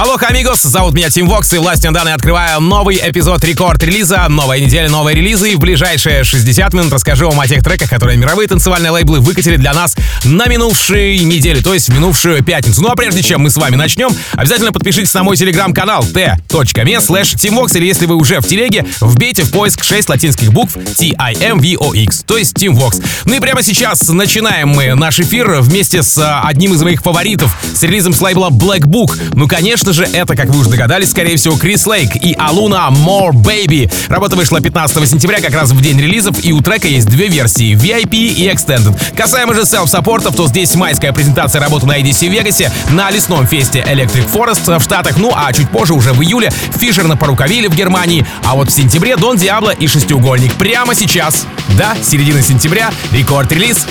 Алло, амигос, зовут меня Тим Вокс, и властью данной открываю новый эпизод рекорд-релиза. Новая неделя, новые релизы, и в ближайшие 60 минут расскажу вам о тех треках, которые мировые танцевальные лейблы выкатили для нас на минувшей неделе, то есть минувшую пятницу. Ну а прежде чем мы с вами начнем, обязательно подпишитесь на мой телеграм-канал t.me slash teamvox, или если вы уже в телеге, вбейте в поиск 6 латинских букв T-I-M-V-O-X, то есть Team Vox. Ну и прямо сейчас начинаем мы наш эфир вместе с а, одним из моих фаворитов, с релизом с лейбла Black Book. Ну, конечно же, это, как вы уже догадались, скорее всего, Крис Лейк и Алуна More Baby. Работа вышла 15 сентября, как раз в день релизов, и у трека есть две версии — VIP и Extended. Касаемо же селф-саппортов, то здесь майская презентация работы на EDC Вегасе, на лесном фесте Electric Forest в Штатах, ну а чуть позже, уже в июле, Фишер на Паруковиле в Германии, а вот в сентябре Дон Диабло и Шестиугольник. Прямо сейчас, да, середина сентября, рекорд-релиз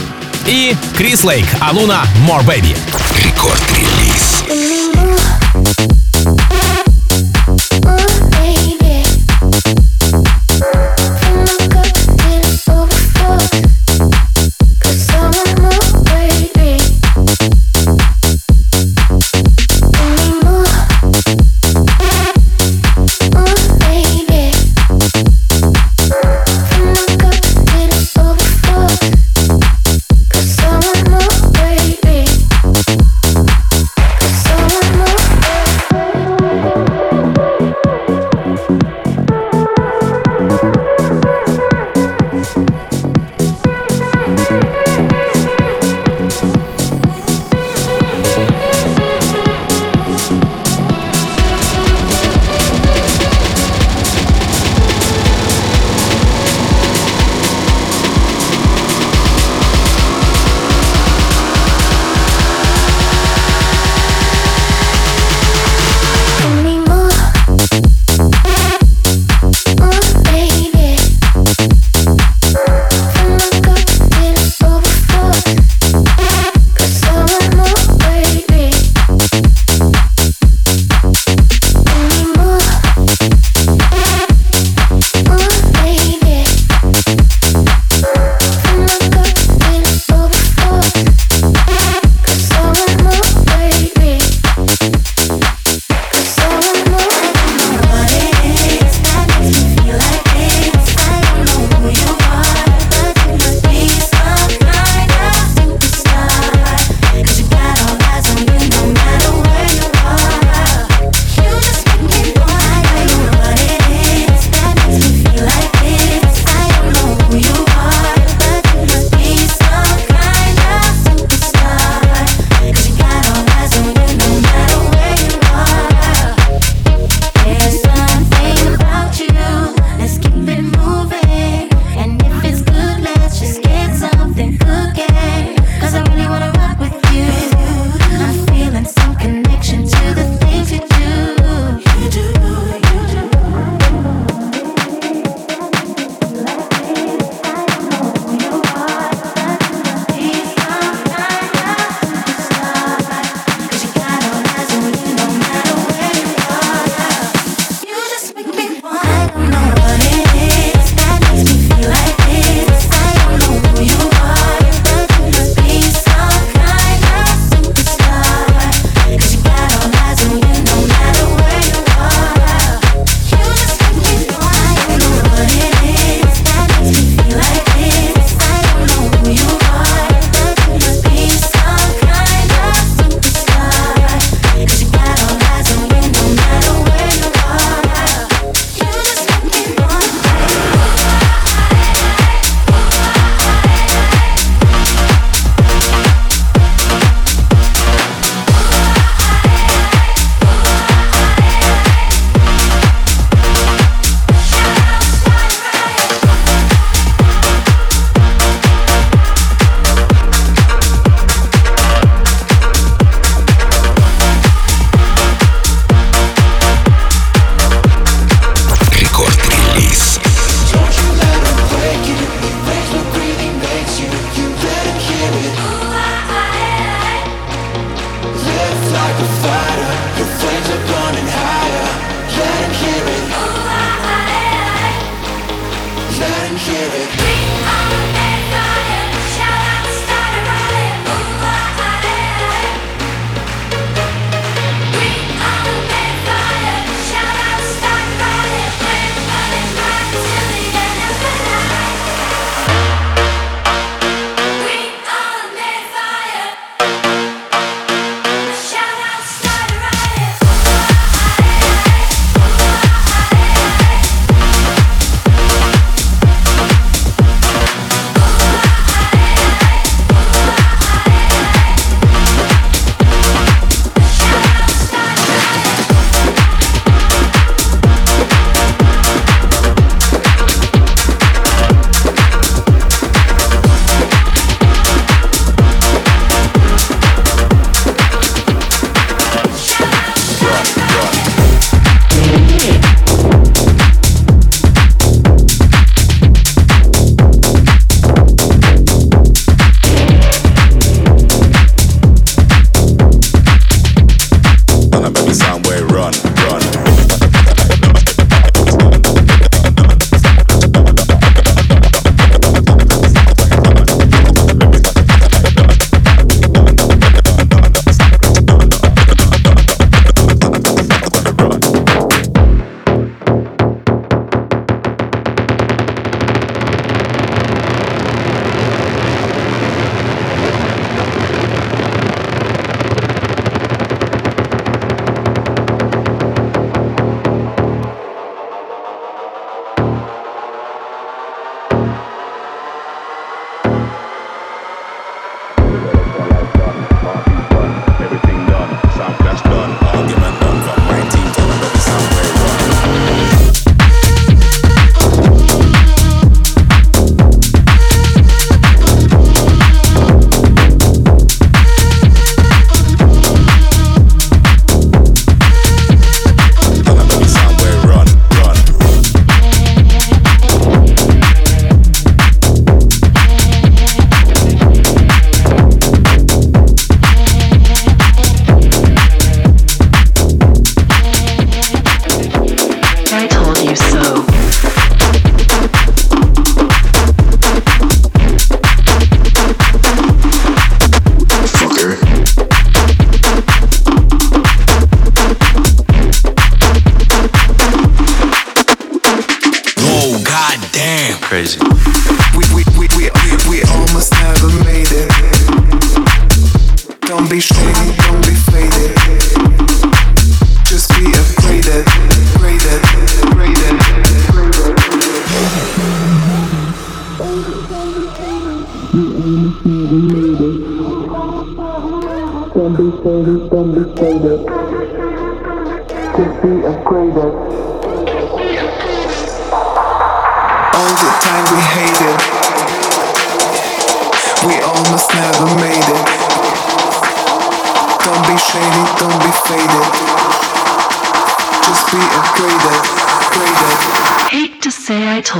и Крис Лейк, Алуна More Baby. Рекорд-релиз.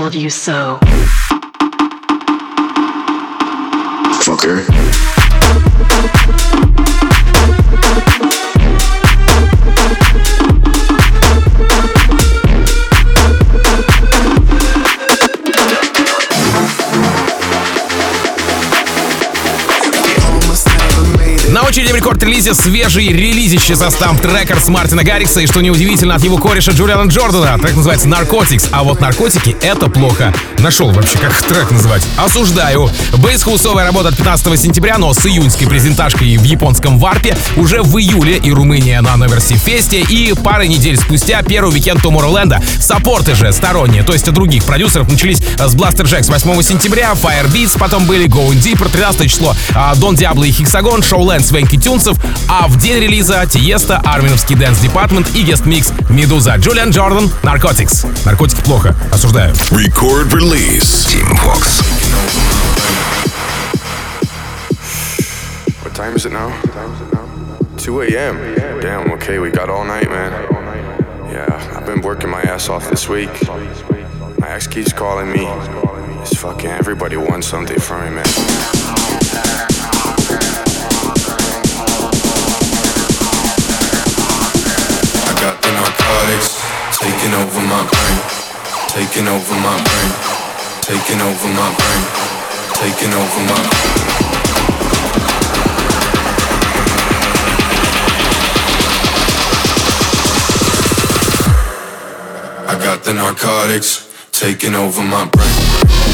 love you so. Рекорд-релизе свежий релизище со Stamp Records Мартина Гаррикса и, что неудивительно, от его кореша Джулиана Джордана. Трек называется Narcotics, а вот наркотики — это плохо. Нашел вообще, как трек называть. Осуждаю. Бейс-хаусовая работа от 15 сентября, но с июньской презентажкой в японском варпе уже в июле и Румыния на Новерси Фесте, и пары недель спустя первый уикенд Tomorrowland. Саппорты же сторонние, то есть от других продюсеров, начались с Blaster Jacks 8 сентября, Firebeats, потом были Going Deeper 13 число, а, Дон Диабло и Хексагон, Шоуленд, Свенки Тюнсов, а в день релиза Тиеста, Арминовский Dance Department и Guest Mix Медуза, Джулиан Джордан, Наркотикс. Наркотики плохо, осуждаю. Record release. Team Vox. What time is it now? 2 a.m. Damn, okay, we got all night, man. Yeah, I've been working my ass off this week. My ex keeps calling me. It's fucking everybody wants something from me, man. I got the narcotics taking over my brain, taking over my brain, taking over my brain, taking over my. Brain. I got the narcotics taking over my brain.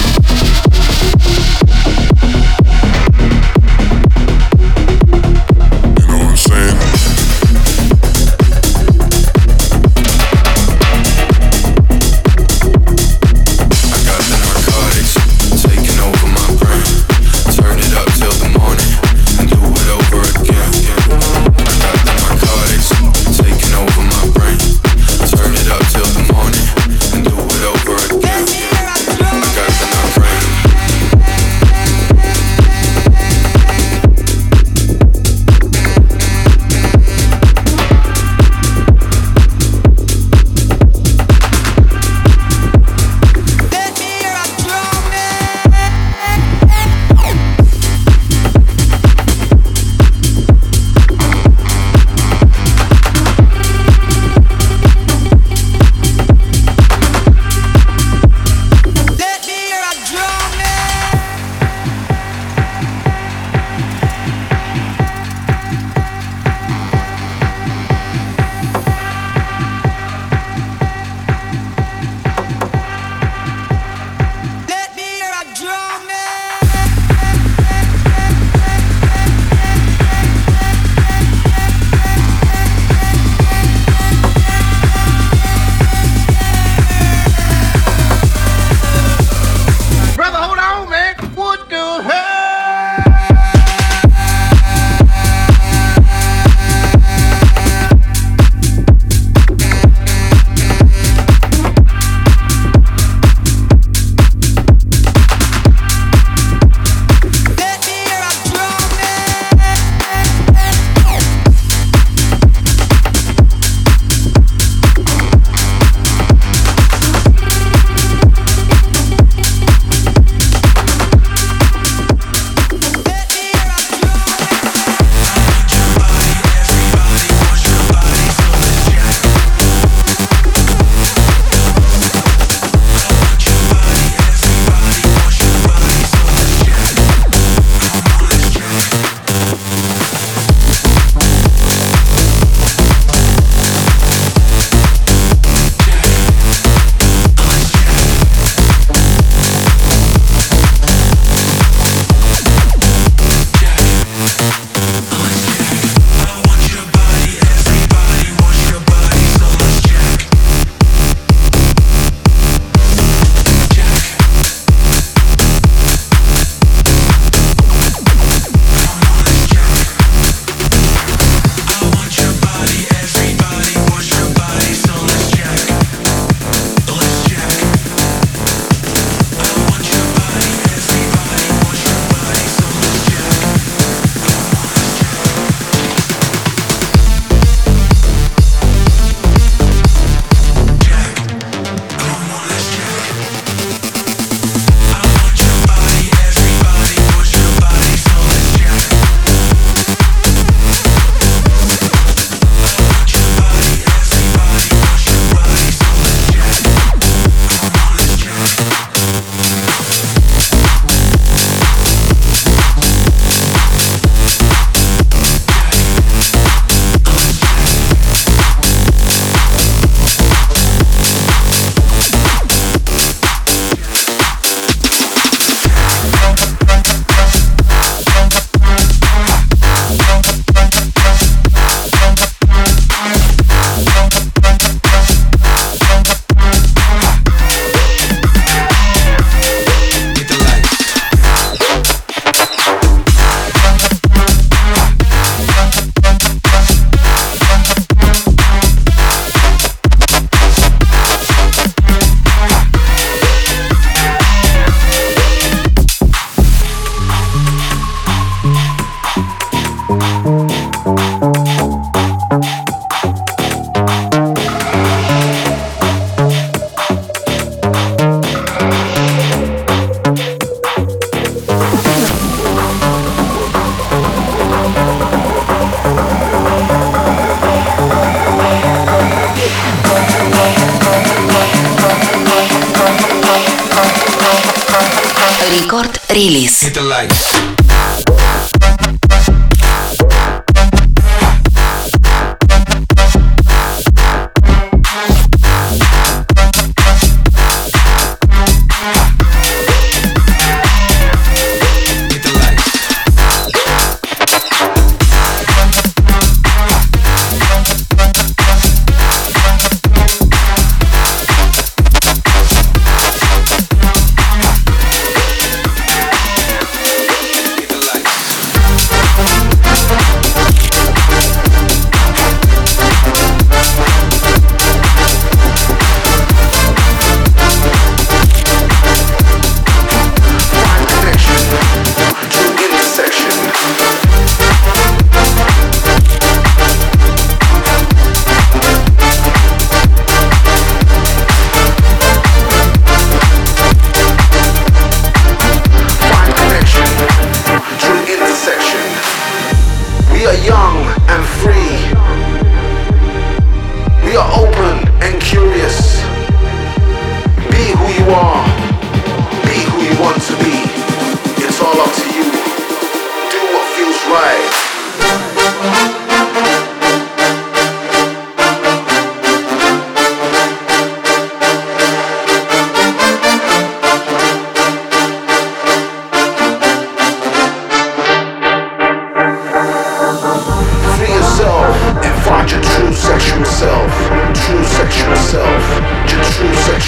Релиз. Hit the lights.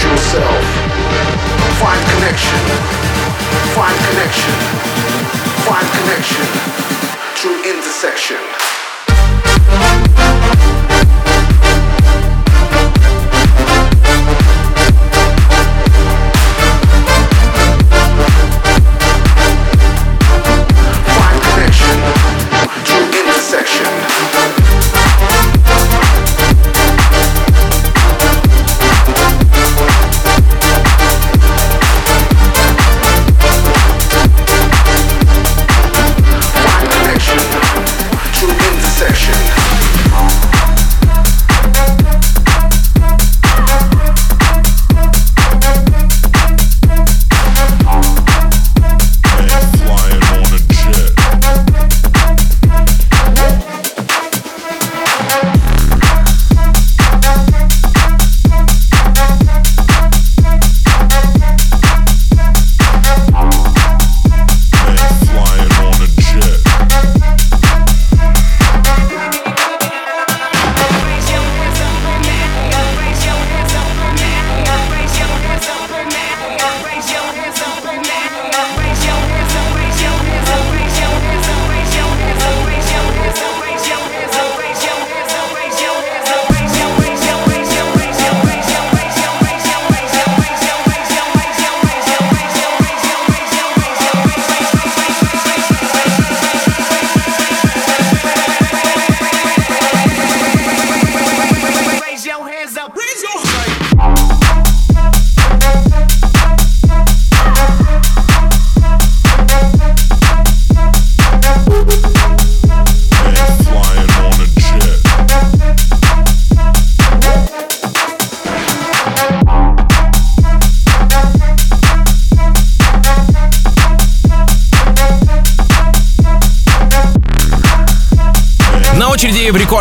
yourself. Find connection. Find connection. Find connection. Through intersection.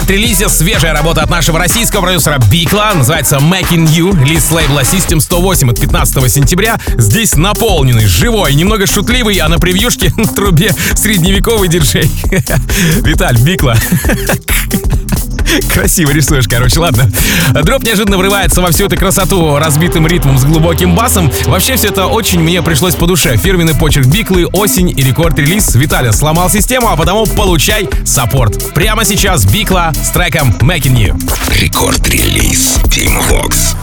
Рекорд-релизе свежая работа от нашего российского продюсера Бикла. Называется Making You. Лист лейбла System 108 от 15 сентября. Здесь наполненный, живой, немного шутливый, а на превьюшке в трубе средневековый диджей. Виталь, Бикла. Красиво рисуешь, короче, ладно. Дроп неожиданно врывается во всю эту красоту разбитым ритмом с глубоким басом. Вообще все это очень мне пришлось по душе. Фирменный почерк Биклы, осень и рекорд-релиз. Виталя сломал систему, а потому получай саппорт. Прямо сейчас Бикла с треком Making You. Рекорд-релиз Tim Vox.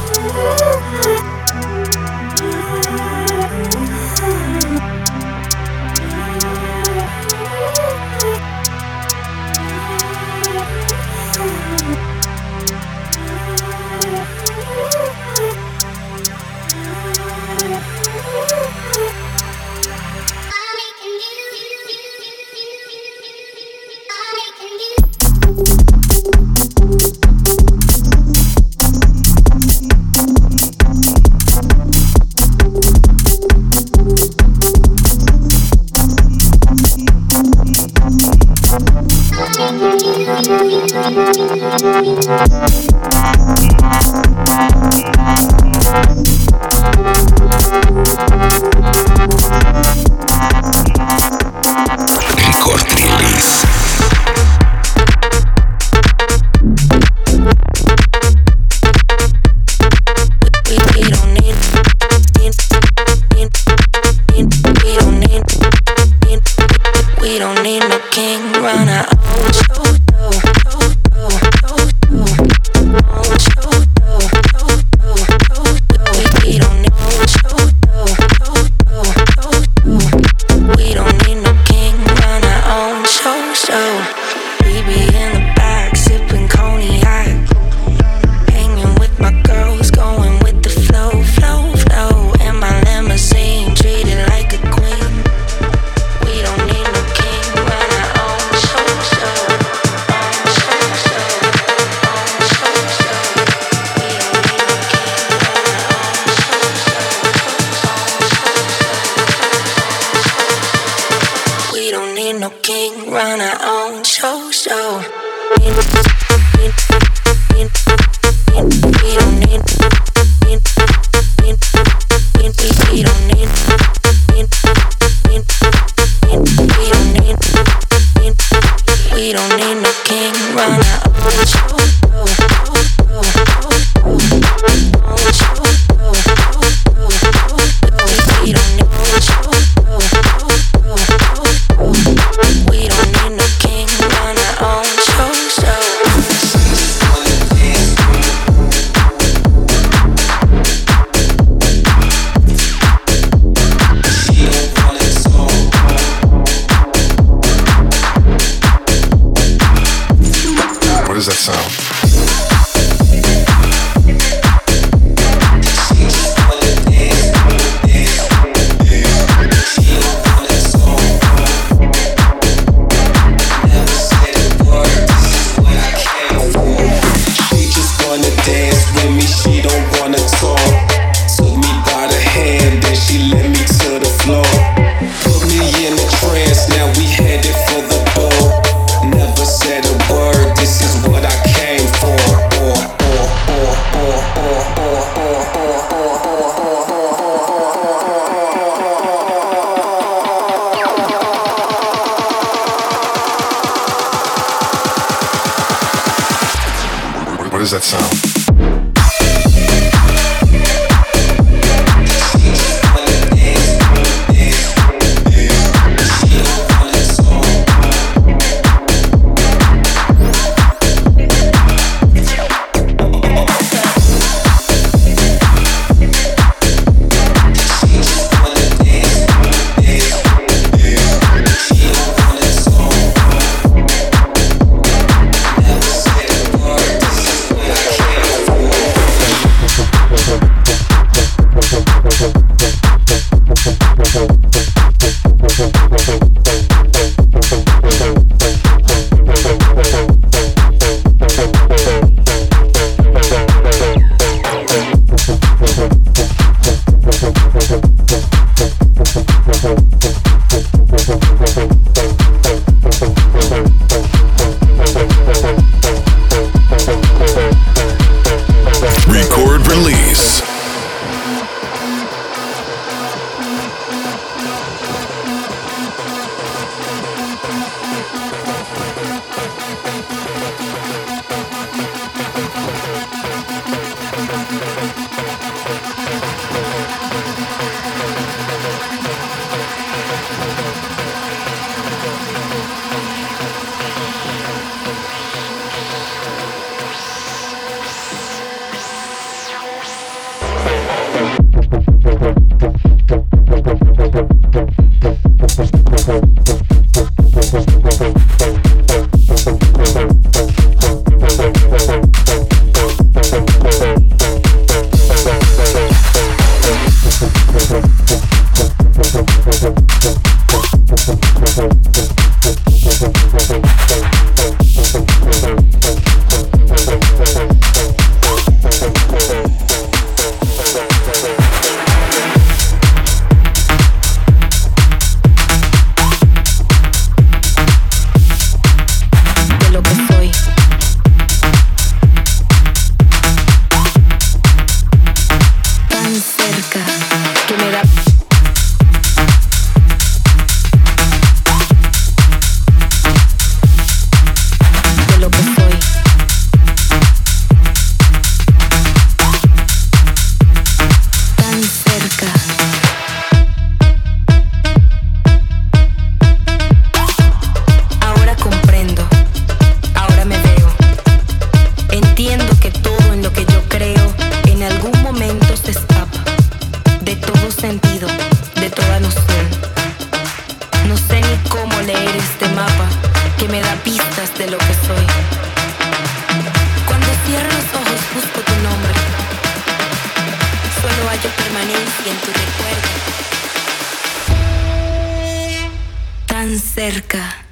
Cerca.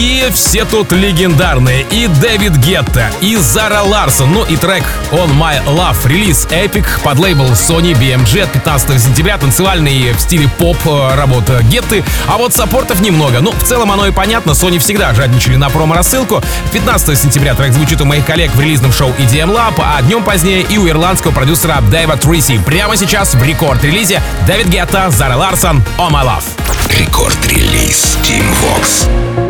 Какие все тут легендарные. И Дэвид Гетта, и Зара Ларсон, ну и трек On My Love. Релиз Epic под лейбл Sony BMG от 15 сентября. Танцевальный в стиле поп э, работа Гетты. А вот саппортов немного. Ну, в целом оно и понятно. Sony всегда жадничали на промо-рассылку. 15 сентября трек звучит у моих коллег в релизном шоу EDM Lab, а днем позднее и у ирландского продюсера Дэйва Триси. Прямо сейчас в рекорд-релизе Дэвид Гетта, Зара Ларсон, On My Love. Рекорд-релиз Team Vox.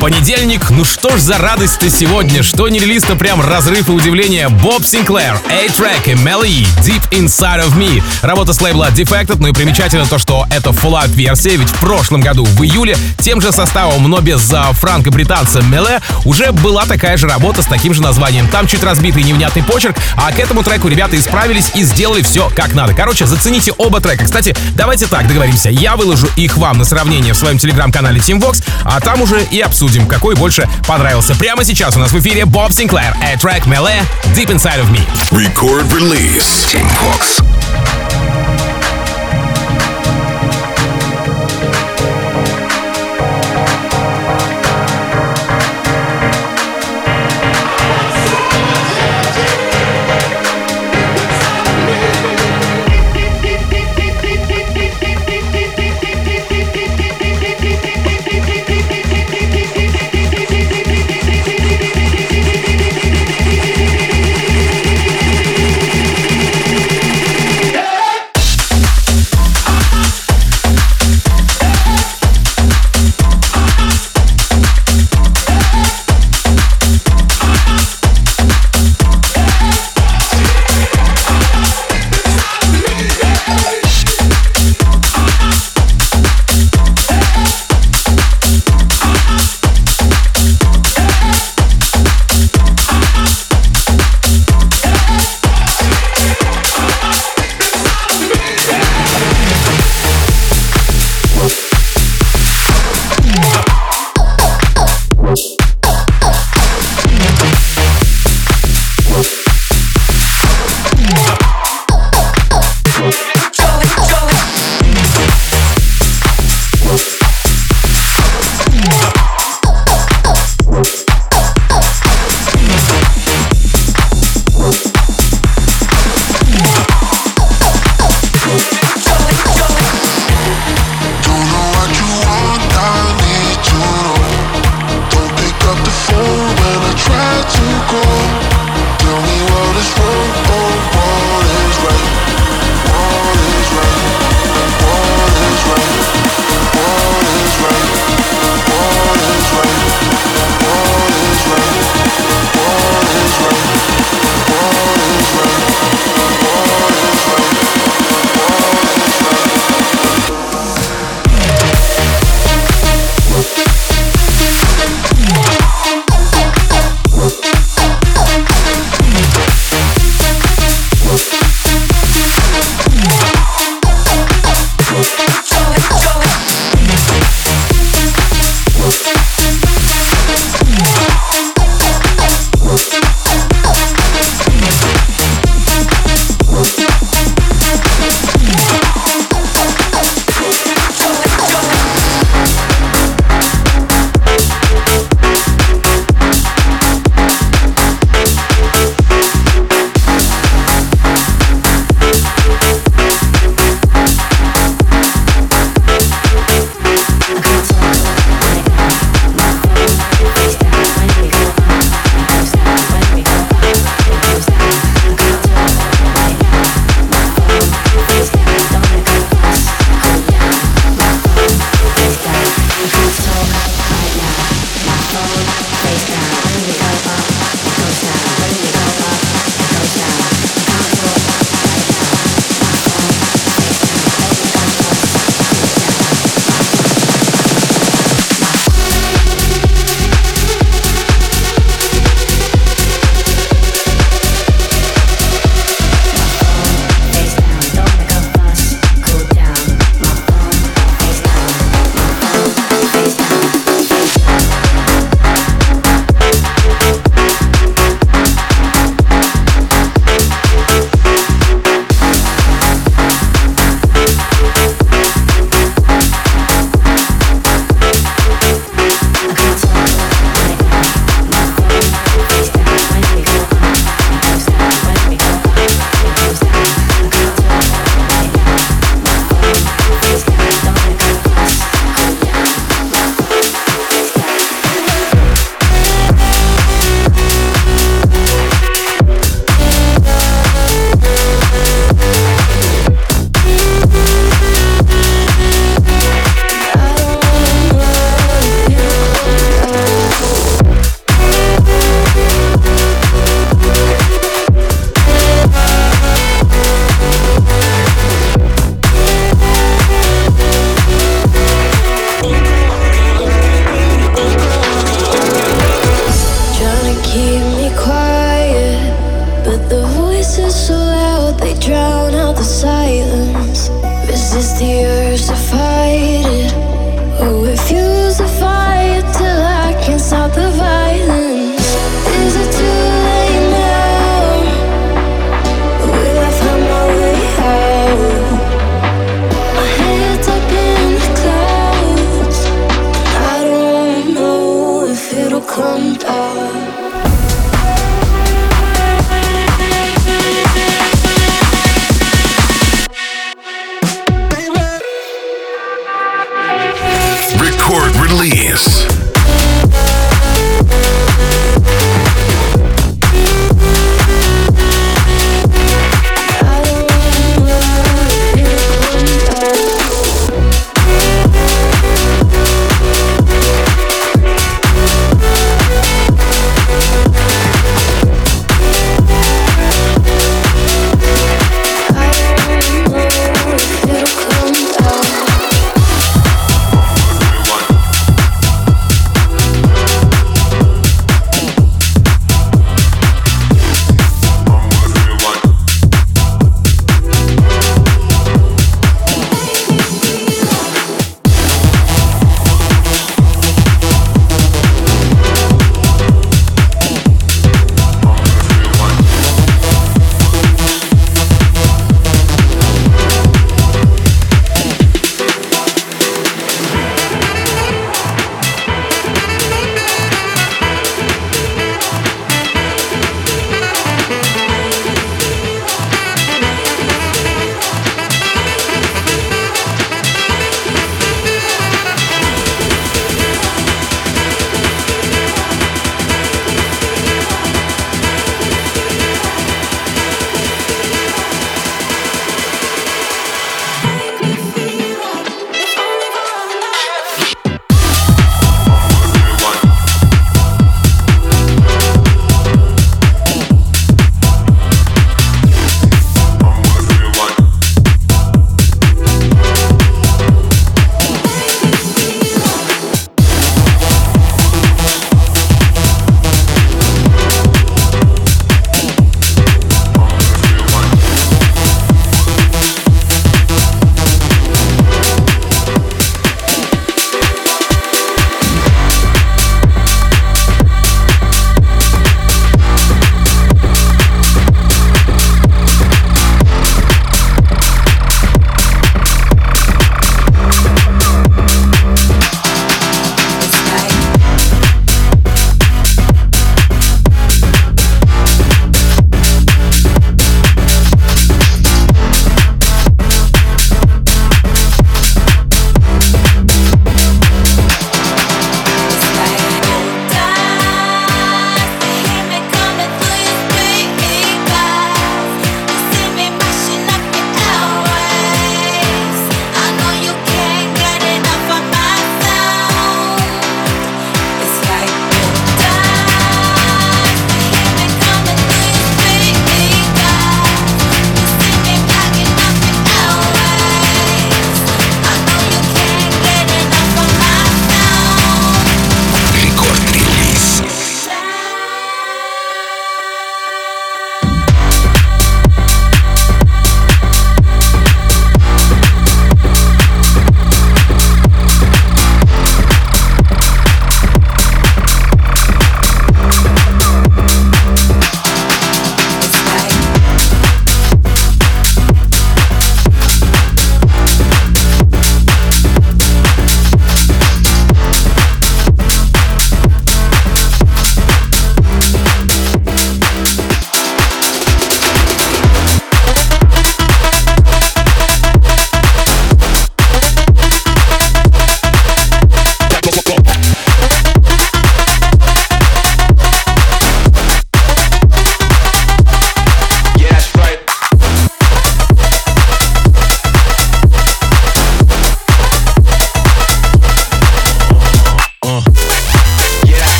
Понедельник. Ну что ж за радость-то сегодня? Что не релиз-то прям разрыв и удивление. Боб Синклер, A-Track и Melly, Deep Inside of Me. Работа с лейбла Defected. Ну и примечательно то, что это Fallout версия, ведь в прошлом году, в июле, тем же составом, но без франко-британца Меле, уже была такая же работа с таким же названием. Там чуть разбитый невнятный почерк, а к этому треку ребята исправились и сделали все как надо. Короче, зацените оба трека. Кстати, давайте так договоримся. Я выложу их вам на сравнение в своем телеграм-канале Team Vox, а там уже и обсудим, какой больше понравился. Прямо сейчас у нас в эфире Боб Синклер, A Track Melee, Deep Inside of Me. Record Release. Team Vox.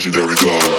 legendary God.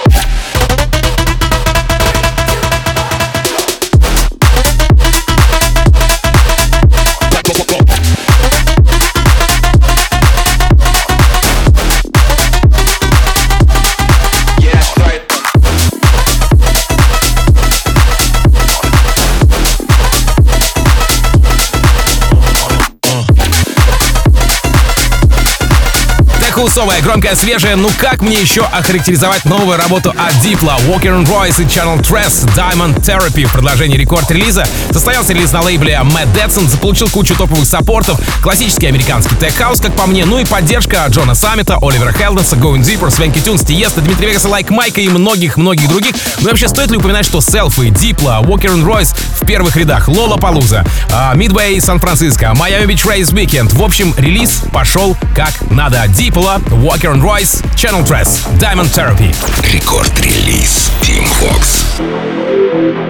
Хаусовая, громкая, свежая. Ну как мне еще охарактеризовать новую работу от Diplo, Walker and Royce и Channel Tress Diamond Therapy в продолжении рекорд-релиза? Состоялся релиз на лейбле Matt Detson, заполучил кучу топовых саппортов, классический американский тех-хаус, как по мне, ну и поддержка Джона Саммита, Оливера Хелденса, Going Deeper, Свенки Тюнс, Тиеста, Дмитрия Вегаса, Лайк Майка и многих-многих других. Ну и вообще, стоит ли упоминать, что Селфи, Diplo, Walker and Royce в первых рядах, Лола Палуза, Мидвей, Сан-Франциско, Майами Бич Рейс Weekend. В общем, релиз пошел как надо. Diplo, Walker and Royce, Channel Tress, Diamond Therapy. Рекорд-релиз Team Vox.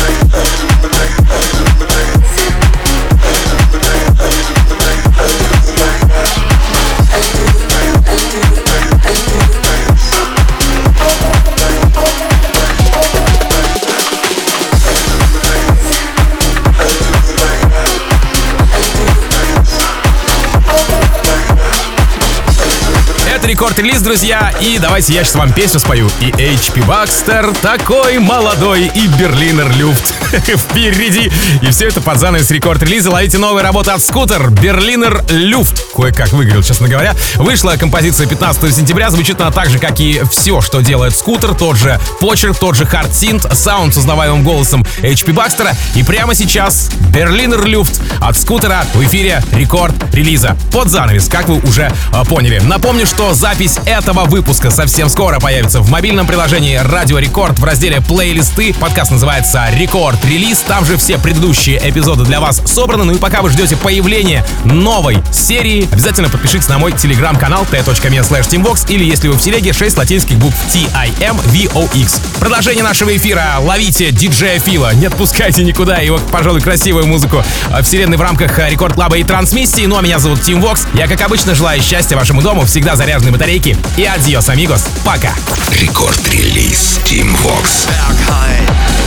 рекорд-релиз, друзья, и давайте я сейчас вам песню спою. И HP Baxxter такой молодой, и Berliner Luft впереди. И все это под занавес рекорд-релиза. Ловите новые работы от Скутер. Berliner Luft. Кое-как выговорил, честно говоря. Вышла композиция 15 сентября. Звучит она так же, как и все, что делает Скутер. Тот же почерк, тот же хардсинт, саунд с узнаваемым голосом HP Бакстера. И прямо сейчас Berliner Luft от Скутера в эфире рекорд-релиза. Под занавес, как вы уже э, поняли. Напомню, что запись этого выпуска совсем скоро появится в мобильном приложении Радио Рекорд в разделе плейлисты. Подкаст называется Рекорд Релиз. Там же все предыдущие эпизоды для вас собраны. Ну и пока вы ждете появления новой серии, обязательно подпишитесь на мой телеграм-канал t.me slash timvox или если вы в телеге 6 латинских букв T-I-M-V-O-X. Продолжение нашего эфира. Ловите диджея Фила. Не отпускайте никуда его, пожалуй, красивую музыку вселенной в рамках Рекорд Клаба и трансмиссии. Ну а меня зовут Тим Вокс. Я, как обычно, желаю счастья вашему дому, всегда заряженной батарейки. И adiós, amigos. Пока. Рекорд-релиз Tim Vox. Berghain, Renate,